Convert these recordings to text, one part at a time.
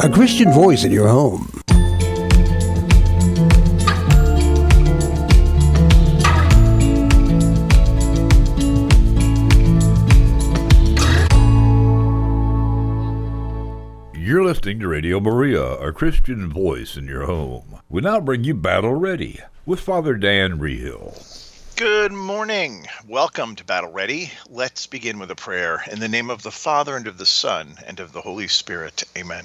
a Christian voice in your home. You're listening to Radio Maria, a Christian voice in your home. We now bring you Battle Ready with Father Dan Reehil. Good morning. Welcome to Battle Ready. Let's begin with a prayer. In the name of the Father, and of the Son, and of the Holy Spirit. Amen.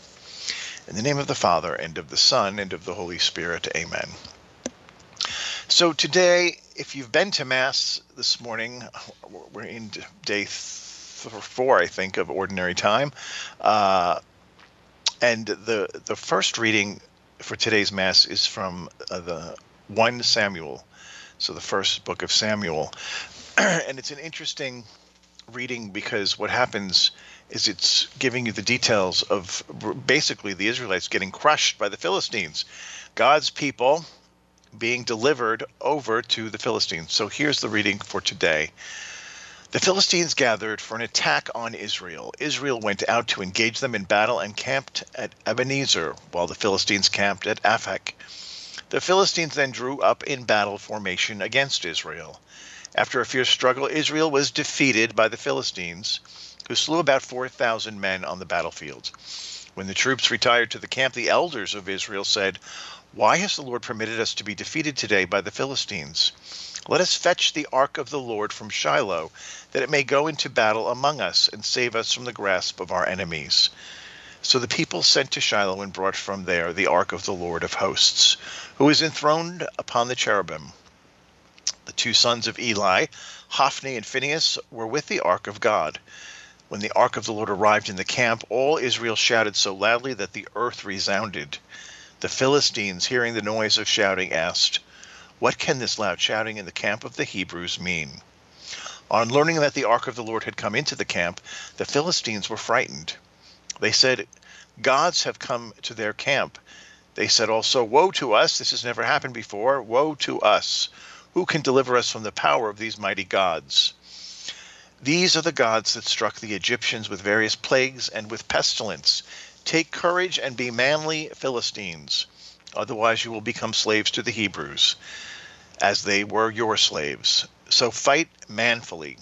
In the name of the Father, and of the Son, and of the Holy Spirit. Amen. So today, if you've been to Mass this morning, we're in day four, I think, of Ordinary Time. Uh, and the the first reading for today's Mass is from uh, the 1 Samuel, so the first book of Samuel. and it's an interesting reading because what happens is it's giving you the details of basically the Israelites getting crushed by the Philistines. God's people being delivered over to the Philistines. So here's the reading for today. The Philistines gathered for an attack on Israel. Israel went out to engage them in battle and camped at Ebenezer, while the Philistines camped at Aphek. The Philistines then drew up in battle formation against Israel. After a fierce struggle, Israel was defeated by the Philistines who slew about 4,000 men on the battlefield. When the troops retired to the camp, the elders of Israel said, Why has the Lord permitted us to be defeated today by the Philistines? Let us fetch the ark of the Lord from Shiloh, that it may go into battle among us and save us from the grasp of our enemies. So the people sent to Shiloh and brought from there the ark of the Lord of hosts, who is enthroned upon the cherubim. The two sons of Eli, Hophni and Phinehas, were with the ark of God. When the ark of the Lord arrived in the camp, all Israel shouted so loudly that the earth resounded. The Philistines, hearing the noise of shouting, asked, What can this loud shouting in the camp of the Hebrews mean? On learning that the ark of the Lord had come into the camp, the Philistines were frightened. They said, Gods have come to their camp. They said also, Woe to us! This has never happened before. Woe to us! Who can deliver us from the power of these mighty gods? These are the gods that struck the Egyptians with various plagues and with pestilence. Take courage and be manly, Philistines. Otherwise, you will become slaves to the Hebrews, as they were your slaves. So fight manfully.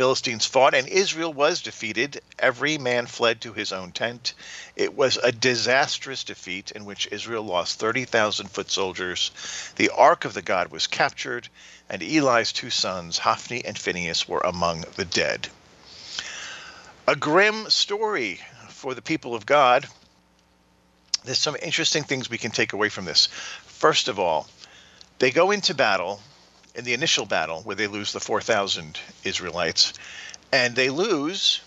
Philistines fought, and Israel was defeated. Every man fled to his own tent. It was a disastrous defeat in which Israel lost 30,000 foot soldiers. The ark of the God was captured, and Eli's two sons, Hophni and Phinehas, were among the dead. A grim story for the people of God. There's some interesting things we can take away from this. First of all, they go into battle, in the initial battle, where they lose the 4,000 Israelites, and they lose,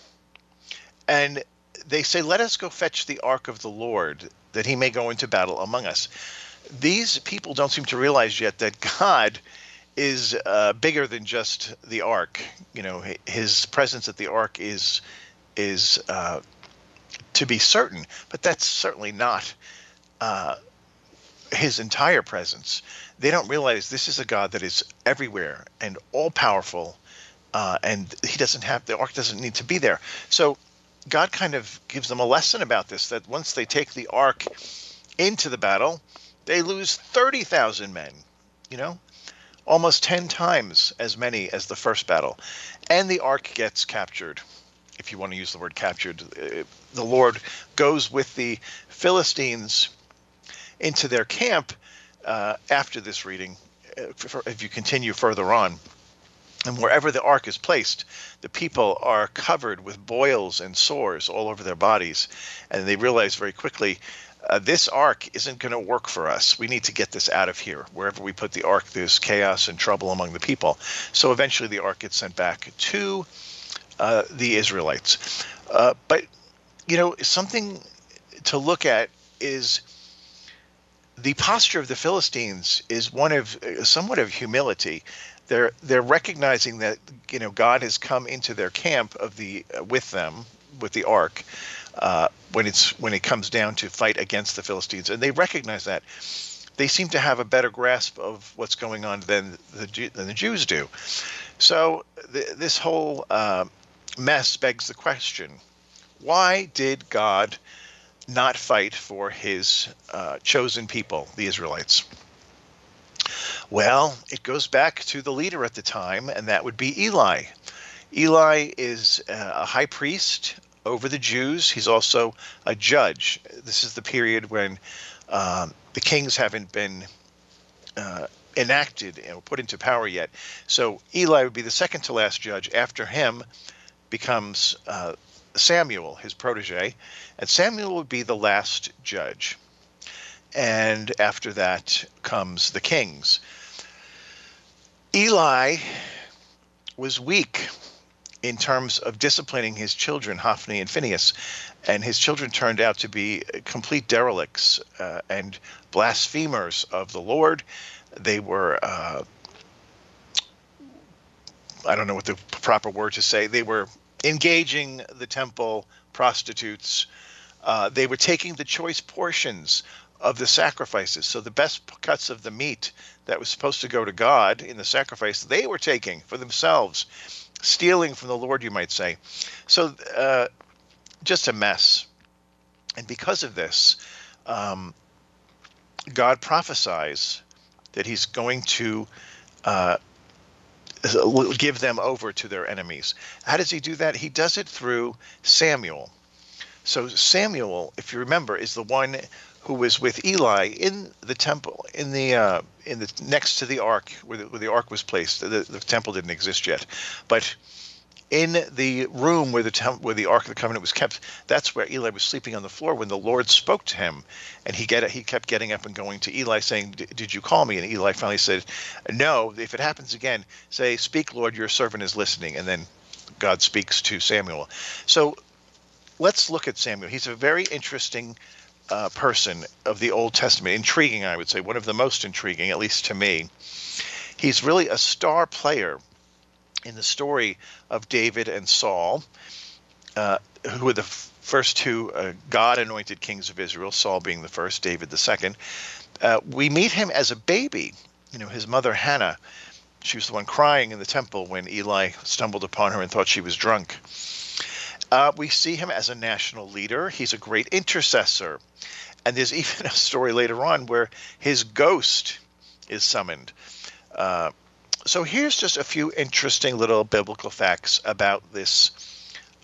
and they say, Let us go fetch the ark of the Lord, that he may go into battle among us. These people don't seem to realize yet that God is uh, bigger than just the ark. You know, his presence at the ark is is uh, to be certain, but that's certainly not uh, his entire presence. They don't realize this is a God that is everywhere and all powerful, uh, and he doesn't have the ark doesn't need to be there. So God kind of gives them a lesson about this that once they take the ark into the battle, they lose thirty thousand men. You know, almost 10 times as many as the first battle. And the ark gets captured. If you want to use the word captured, uh, the Lord goes with the Philistines into their camp uh, after this reading. Uh, if you continue further on, and wherever the ark is placed, the people are covered with boils and sores all over their bodies. And they realize very quickly uh, this ark isn't going to work for us. We need to get this out of here. Wherever we put the ark, there's chaos and trouble among the people. So eventually the ark gets sent back to uh, the Israelites. Uh, but you know, something to look at is the posture of the Philistines is one of somewhat of humility. They're they're recognizing that you know God has come into their camp of the uh, with them with the ark uh, when it's when it comes down to fight against the Philistines, and they recognize that. They seem to have a better grasp of what's going on than the than the Jews do. So th- this whole uh, mess begs the question: Why did God not fight for his uh, chosen people, the Israelites? Well, it goes back to the leader at the time, and that would be Eli. Eli is uh, a high priest over the Jews. He's also a judge. This is the period when um, the kings haven't been uh, enacted or put into power yet. So Eli would be the second to last judge. After him becomes uh, Samuel, his protege, and Samuel would be the last judge. And after that comes the kings. Eli was weak in terms of disciplining his children, Hophni and Phinehas, and his children turned out to be complete derelicts uh, and blasphemers of the Lord. They were, uh, I don't know what the proper word to say, they were engaging the temple prostitutes. Uh, they were taking the choice portions of the sacrifices. So the best cuts of the meat that was supposed to go to God in the sacrifice, they were taking for themselves, stealing from the Lord, you might say. So uh, just a mess. And because of this, um, God prophesies that He's going to uh, give them over to their enemies. How does He do that? He does it through Samuel. So Samuel, if you remember, is the one who was with Eli in the temple, in the uh, in the next to the ark where the, where the ark was placed. The, the temple didn't exist yet, but in the room where the temp- where the ark of the covenant was kept, that's where Eli was sleeping on the floor when the Lord spoke to him, and he get he kept getting up and going to Eli saying, "Did you call me?" And Eli finally said, "No. If it happens again, say, Speak, Lord, your servant is listening." And then God speaks to Samuel. So let's look at Samuel. He's a very interesting uh, person of the Old Testament. Intriguing, I would say, one of the most intriguing, at least to me. He's really a star player in the story of David and Saul, uh, who were the first two uh, God anointed kings of Israel, Saul being the first, David the second. Uh, we meet him as a baby. You know, his mother Hannah, she was the one crying in the temple when Eli stumbled upon her and thought she was drunk. Uh, we see him as a national leader. He's a great intercessor. And there's even a story later on where his ghost is summoned. Uh, so here's just a few interesting little biblical facts about this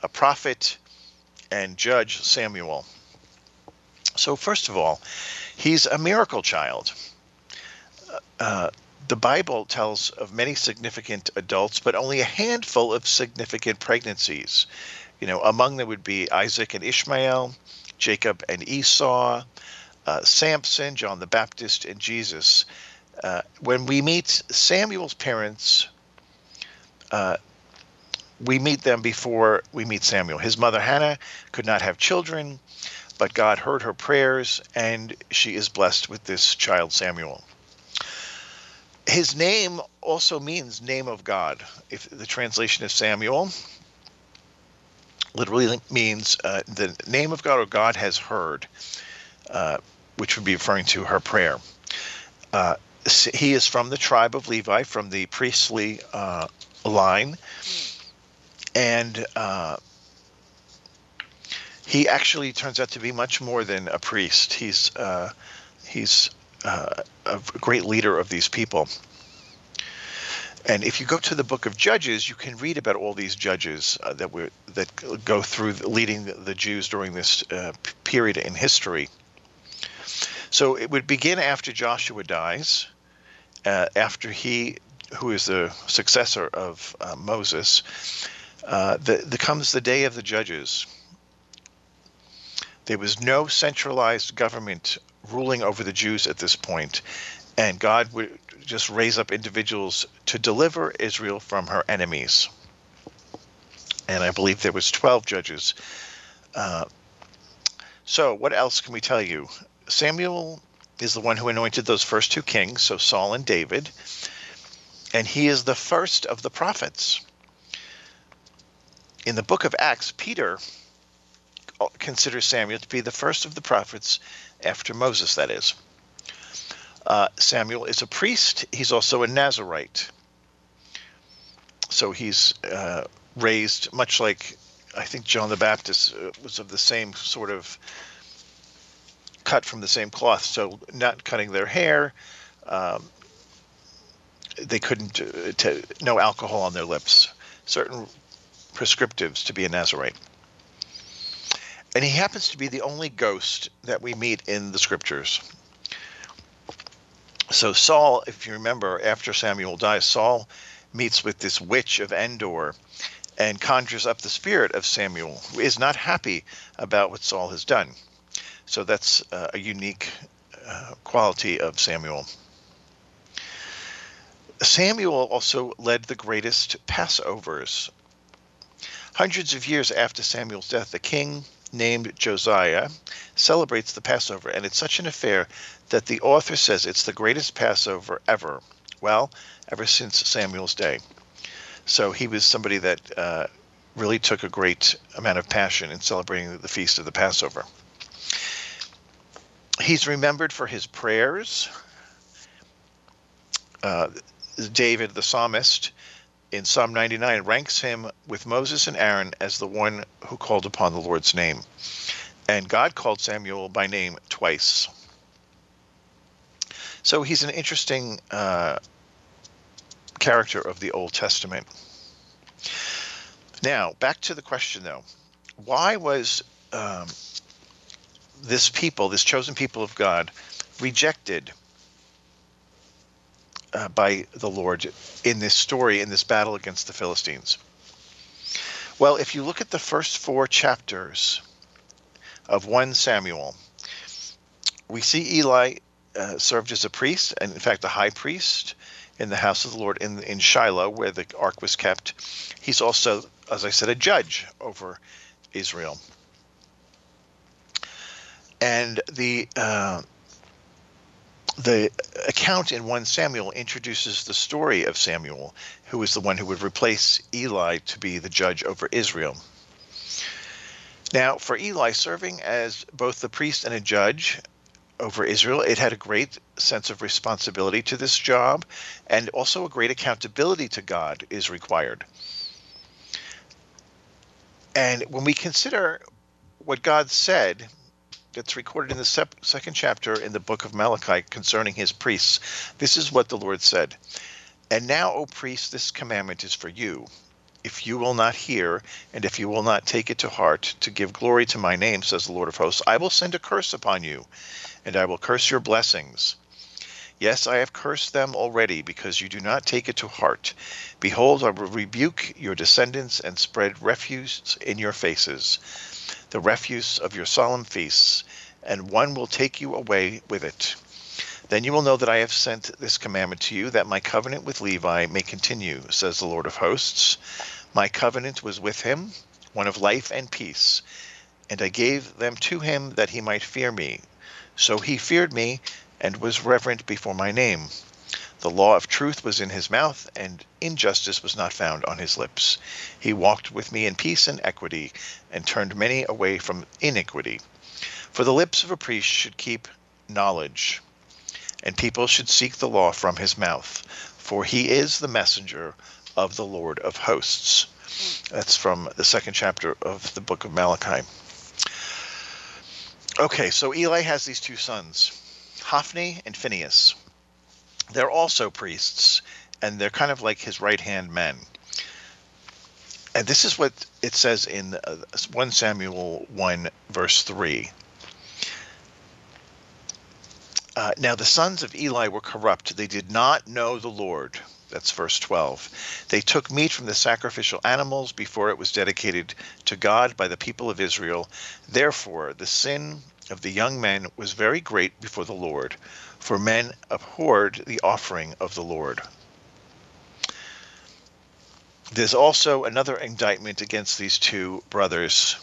a prophet and judge Samuel. So, first of all, he's a miracle child. Uh, the Bible tells of many significant adults, but only a handful of significant pregnancies. You know, among them would be Isaac and Ishmael, Jacob and Esau, uh, Samson, John the Baptist, and Jesus. Uh, when we meet Samuel's parents, uh, we meet them before we meet Samuel. His mother Hannah could not have children, but God heard her prayers, and she is blessed with this child Samuel. His name also means name of God. If the translation of Samuel literally means uh, the name of God or God has heard, uh, which would be referring to her prayer. Uh, he is from the tribe of Levi, from the priestly uh, line, and uh, he actually turns out to be much more than a priest. He's uh, he's a great leader of these people. And if you go to the book of Judges, you can read about all these judges uh, that were that go through leading the Jews during this uh, period in history. So it would begin after Joshua dies, uh, after he, who is the successor of uh, Moses, uh, the, the comes the day of the judges. There was no centralized government ruling over the Jews at this point, and God would just raise up individuals to deliver Israel from her enemies. And I believe there was 12 judges uh, So, what else can we tell you? Samuel is the one who anointed those first two kings, so Saul and David, and he is the first of the prophets. In the book of Acts, Peter considers Samuel to be the first of the prophets after Moses, that is. Uh, Samuel is a priest, he's also a Nazarite. So he's uh, raised much like I think John the Baptist uh, was of the same sort of cut from the same cloth, so not cutting their hair. Um, they couldn't uh, t- no alcohol on their lips. Certain prescriptives to be a Nazarite. And he happens to be the only ghost that we meet in the scriptures. So Saul, if you remember, after Samuel dies, Saul meets with this witch of Endor and conjures up the spirit of Samuel, who is not happy about what Saul has done. So that's uh, a unique uh, quality of Samuel. Samuel also led the greatest Passovers. Hundreds of years after Samuel's death, the king named Josiah celebrates the Passover, and it's such an affair that the author says it's the greatest Passover ever. Well, ever since Samuel's day. So he was somebody that uh, really took a great amount of passion in celebrating the feast of the Passover. He's remembered for his prayers. Uh, David, the psalmist, in Psalm 99, ranks him with Moses and Aaron as the one who called upon the Lord's name. And God called Samuel by name twice. So he's an interesting uh, character of the Old Testament. Now, back to the question though. Why was um, this people, this chosen people of God, rejected uh, by the Lord in this story, in this battle against the Philistines? Well, if you look at the first four chapters of 1 Samuel, we see Eli uh, served as a priest, and in fact, a high priest in the house of the Lord in, in Shiloh, where the ark was kept. He's also, as I said, a judge over Israel. And the uh, the account in 1 Samuel introduces the story of Samuel, who is the one who would replace Eli to be the judge over Israel. Now, for Eli, serving as both the priest and a judge over Israel, it had a great sense of responsibility to this job, and also a great accountability to God is required. And when we consider what God said that's recorded in the sep- second chapter in the book of Malachi concerning his priests. This is what the Lord said And now, O priests, this commandment is for you. If you will not hear, and if you will not take it to heart to give glory to my name, says the Lord of hosts, I will send a curse upon you, and I will curse your blessings. Yes, I have cursed them already, because you do not take it to heart. Behold, I will rebuke your descendants and spread refuse in your faces the refuse of your solemn feasts, and one will take you away with it. Then you will know that I have sent this commandment to you, that my covenant with Levi may continue, says the Lord of hosts. My covenant was with him, one of life and peace, and I gave them to him that he might fear me. So he feared me and was reverent before my name. The law of truth was in his mouth, and injustice was not found on his lips. He walked with me in peace and equity, and turned many away from iniquity. For the lips of a priest should keep knowledge, and people should seek the law from his mouth, for he is the messenger of the Lord of hosts. That's from the second chapter of the book of Malachi. Okay, so Eli has these two sons, Hophni and Phinehas. They're also priests, and they're kind of like his right hand men. And this is what it says in uh, 1 Samuel 1, verse 3. Uh, now the sons of Eli were corrupt. They did not know the Lord. That's verse 12. They took meat from the sacrificial animals before it was dedicated to God by the people of Israel. Therefore, the sin of the young men was very great before the Lord, for men abhorred the offering of the Lord. There's also another indictment against these two brothers,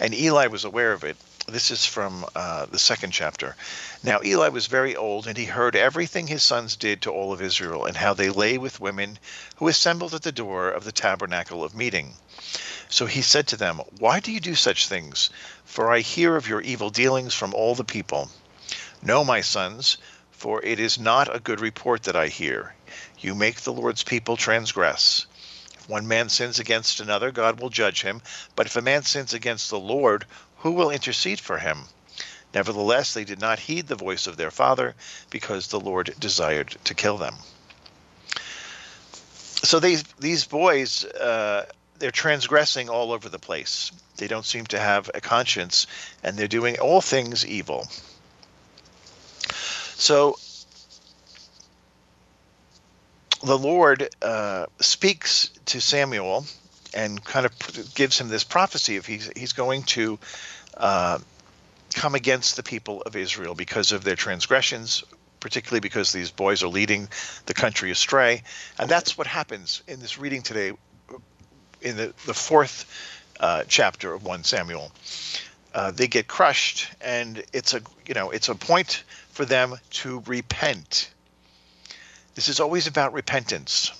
and Eli was aware of it. This is from uh, the second chapter. Now Eli was very old, and he heard everything his sons did to all of Israel, and how they lay with women who assembled at the door of the tabernacle of meeting. So he said to them, Why do you do such things? For I hear of your evil dealings from all the people. No, my sons, for it is not a good report that I hear. You make the Lord's people transgress. One man sins against another, God will judge him. But if a man sins against the Lord, who will intercede for him? Nevertheless, they did not heed the voice of their father, because the Lord desired to kill them. So these these boys, uh, they're transgressing all over the place. They don't seem to have a conscience, and they're doing all things evil. So the Lord uh, speaks to Samuel and kind of gives him this prophecy of he's he's going to uh, come against the people of Israel because of their transgressions, particularly because these boys are leading the country astray, and that's what happens in this reading today, in the the fourth uh, chapter of one Samuel. Uh, they get crushed, and it's a you know it's a point for them to repent. This is always about repentance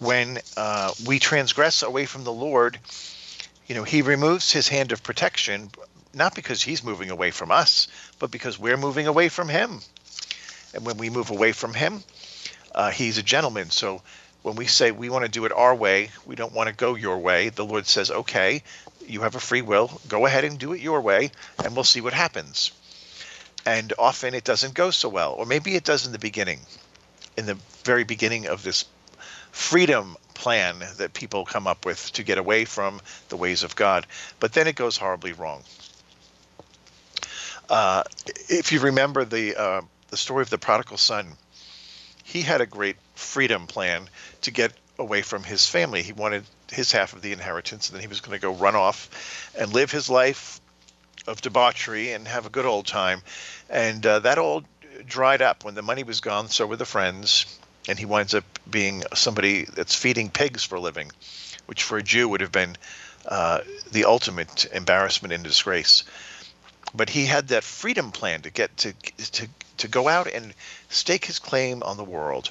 when uh, we transgress away from the Lord, you know, He removes His hand of protection, not because He's moving away from us, but because we're moving away from Him. And when we move away from Him, uh, He's a gentleman. So when we say we want to do it our way, we don't want to go your way, the Lord says, okay, you have a free will, go ahead and do it your way, and we'll see what happens. And often it doesn't go so well, or maybe it does in the beginning, in the very beginning of this freedom plan that people come up with to get away from the ways of God. But then it goes horribly wrong. Uh, if you remember the uh, the story of the prodigal son, he had a great freedom plan to get away from his family. He wanted his half of the inheritance, and then he was going to go run off and live his life of debauchery and have a good old time. And uh, that all dried up when the money was gone. So were the friends and he winds up being somebody that's feeding pigs for a living, which for a Jew would have been uh, the ultimate embarrassment and disgrace. But he had that freedom plan to get to to to go out and stake his claim on the world.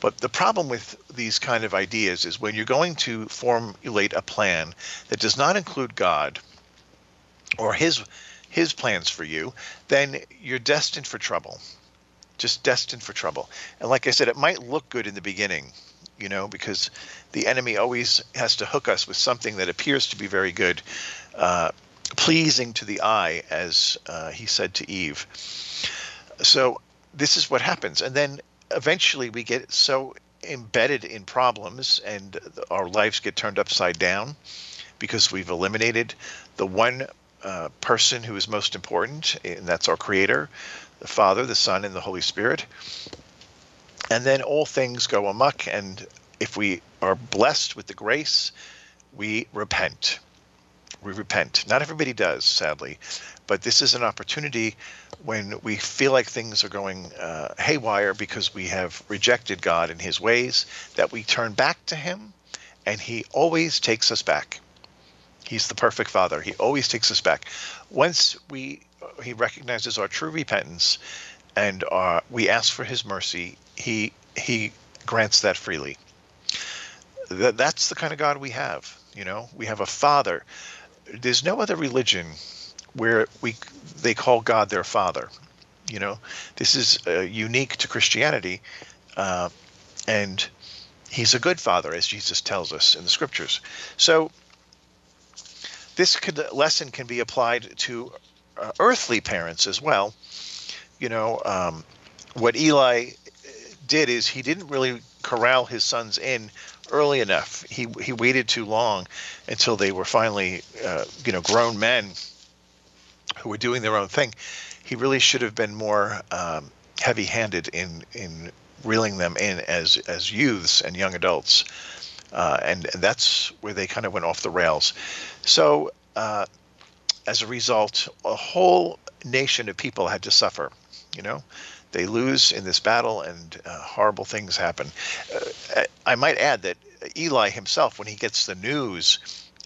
But the problem with these kind of ideas is when you're going to formulate a plan that does not include God or his his plans for you, then you're destined for trouble just destined for trouble. And like I said, it might look good in the beginning, you know, because the enemy always has to hook us with something that appears to be very good, uh, pleasing to the eye, as uh, he said to Eve. So this is what happens. And then eventually we get so embedded in problems and our lives get turned upside down because we've eliminated the one uh, person who is most important, and that's our Creator the Father, the Son, and the Holy Spirit. And then all things go amuck, and if we are blessed with the grace, we repent. We repent. Not everybody does, sadly, but this is an opportunity when we feel like things are going uh, haywire because we have rejected God and His ways, that we turn back to Him, and He always takes us back. He's the perfect Father. He always takes us back. Once we he recognizes our true repentance and uh, we ask for his mercy, he he grants that freely. That, that's the kind of God we have. You know, we have a Father. There's no other religion where we they call God their Father. You know, this is uh, unique to Christianity, uh, and He's a good Father, as Jesus tells us in the Scriptures. So this could, lesson can be applied to uh, earthly parents as well. You know, um, what Eli did is he didn't really corral his sons in early enough. He he waited too long until they were finally, uh, you know, grown men who were doing their own thing. He really should have been more um, heavy-handed in in reeling them in as as youths and young adults, uh, and, and that's where they kind of went off the rails. So. Uh, as a result, a whole nation of people had to suffer. You know, they lose in this battle, and uh, horrible things happen. Uh, I might add that Eli himself, when he gets the news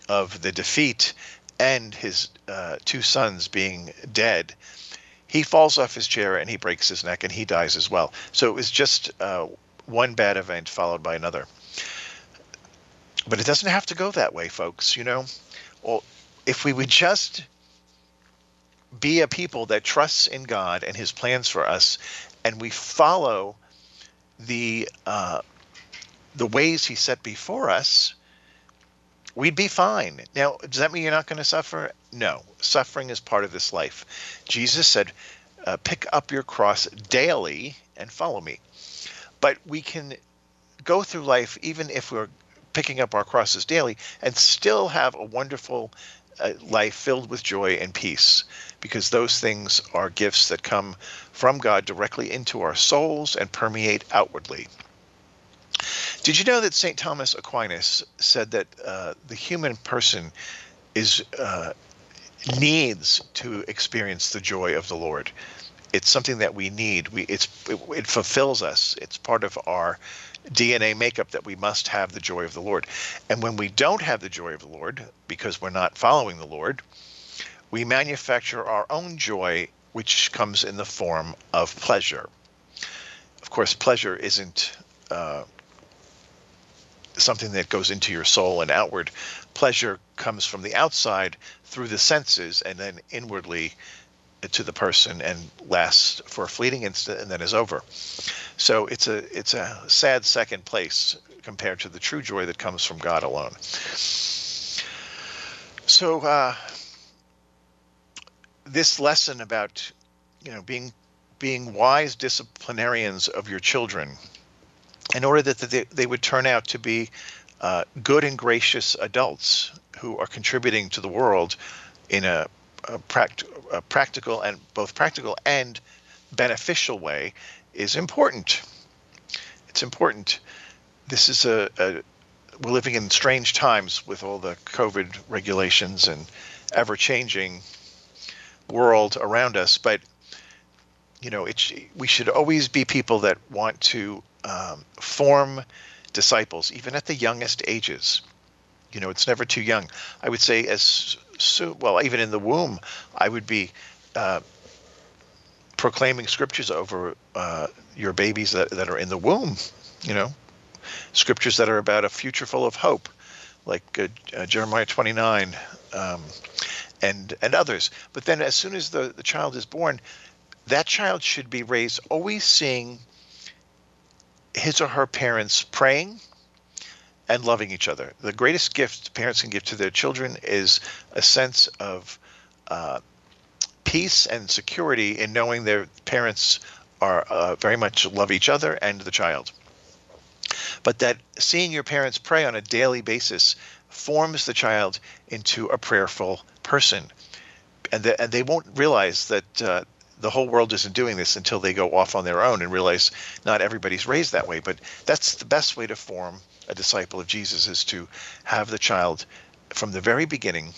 of the defeat and his uh, two sons being dead, he falls off his chair and he breaks his neck and he dies as well. So it was just uh, one bad event followed by another. But it doesn't have to go that way, folks. You know, well, if we would just be a people that trusts in God and His plans for us, and we follow the uh, the ways He set before us, we'd be fine. Now, does that mean you're not going to suffer? No, suffering is part of this life. Jesus said, uh, "Pick up your cross daily and follow me." But we can go through life even if we're picking up our crosses daily and still have a wonderful uh, life filled with joy and peace because those things are gifts that come from God directly into our souls and permeate outwardly. Did you know that St. Thomas Aquinas said that uh, the human person is uh, needs to experience the joy of the Lord? It's something that we need. We it's it, it fulfills us. It's part of our DNA makeup that we must have the joy of the Lord. And when we don't have the joy of the Lord because we're not following the Lord, we manufacture our own joy, which comes in the form of pleasure. Of course, pleasure isn't uh, something that goes into your soul and outward. Pleasure comes from the outside through the senses and then inwardly to the person and lasts for a fleeting instant and then is over. So it's a it's a sad second place compared to the true joy that comes from God alone. So uh, this lesson about you know being being wise disciplinarians of your children in order that they, they would turn out to be uh, good and gracious adults who are contributing to the world in a, a, pract- a practical and both practical and beneficial way is important. It's important. This is a, a we're living in strange times with all the COVID regulations and ever changing world around us, but you know, it's we should always be people that want to um, form disciples, even at the youngest ages. You know, it's never too young. I would say as soon, well, even in the womb, I would be uh, proclaiming scriptures over uh, your babies that, that are in the womb. You know, scriptures that are about a future full of hope, like uh, uh Jeremiah 29. Um, and and others. But then, as soon as the, the child is born, that child should be raised always seeing his or her parents praying and loving each other. The greatest gift parents can give to their children is a sense of uh, peace and security in knowing their parents are uh, very much love each other and the child. But that seeing your parents pray on a daily basis forms the child into a prayerful person. And, the, and they won't realize that uh, the whole world isn't doing this until they go off on their own and realize not everybody's raised that way. But that's the best way to form a disciple of Jesus is to have the child from the very beginning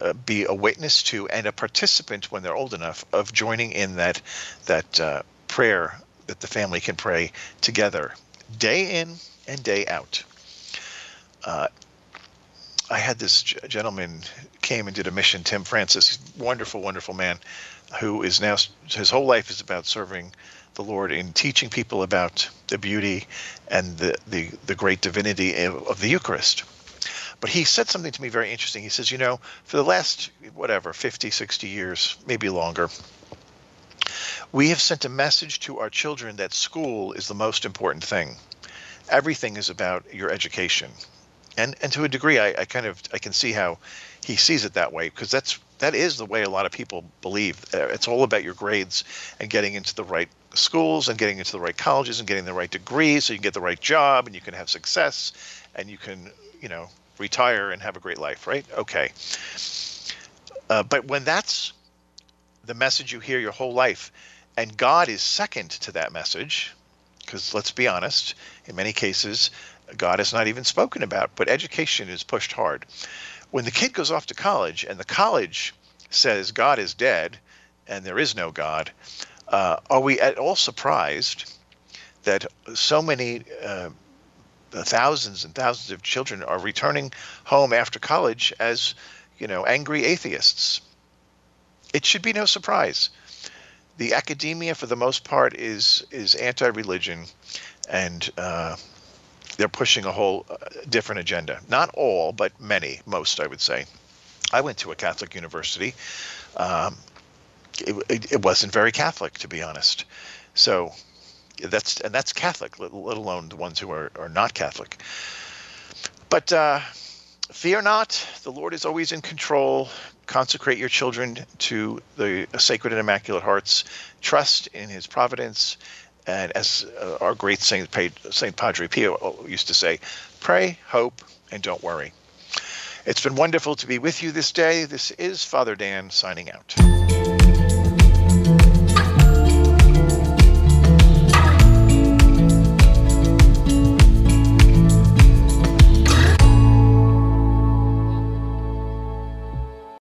uh, be a witness to and a participant when they're old enough of joining in that that uh, prayer that the family can pray together day in and day out. Uh, I had this gentleman came and did a mission, Tim Francis, wonderful, wonderful man, who is now his whole life is about serving the Lord in teaching people about the beauty and the the, the great divinity of, the Eucharist. But he said something to me very interesting. He says, you know, for the last whatever 50, 60 years, maybe longer, we have sent a message to our children that school is the most important thing. Everything is about your education and and to a degree, I, I kind of I can see how he sees it that way because that's that is the way a lot of people believe. Uh, it's all about your grades and getting into the right schools and getting into the right colleges and getting the right degrees so you can get the right job and you can have success and you can you know retire and have a great life, right? Okay. Uh, but when that's the message you hear your whole life, and God is second to that message, because let's be honest, in many cases, God is not even spoken about, but education is pushed hard. When the kid goes off to college and the college says God is dead and there is no God, uh, are we at all surprised that so many uh, thousands and thousands of children are returning home after college as you know, angry atheists. It should be no surprise. The academia, for the most part, is is anti-religion, and uh, they're pushing a whole uh, different agenda. Not all, but many, most, I would say. I went to a Catholic university. Um, it, it, wasn't very Catholic, to be honest. So that's and that's Catholic, let, let alone the ones who are, are not Catholic. But uh, fear not, the Lord is always in control. Consecrate your children to the Sacred and Immaculate Hearts. Trust in His providence. And as uh, our great Saint, Saint Padre Pio used to say, pray, hope, and don't worry. It's been wonderful to be with you this day. This is Father Dan signing out.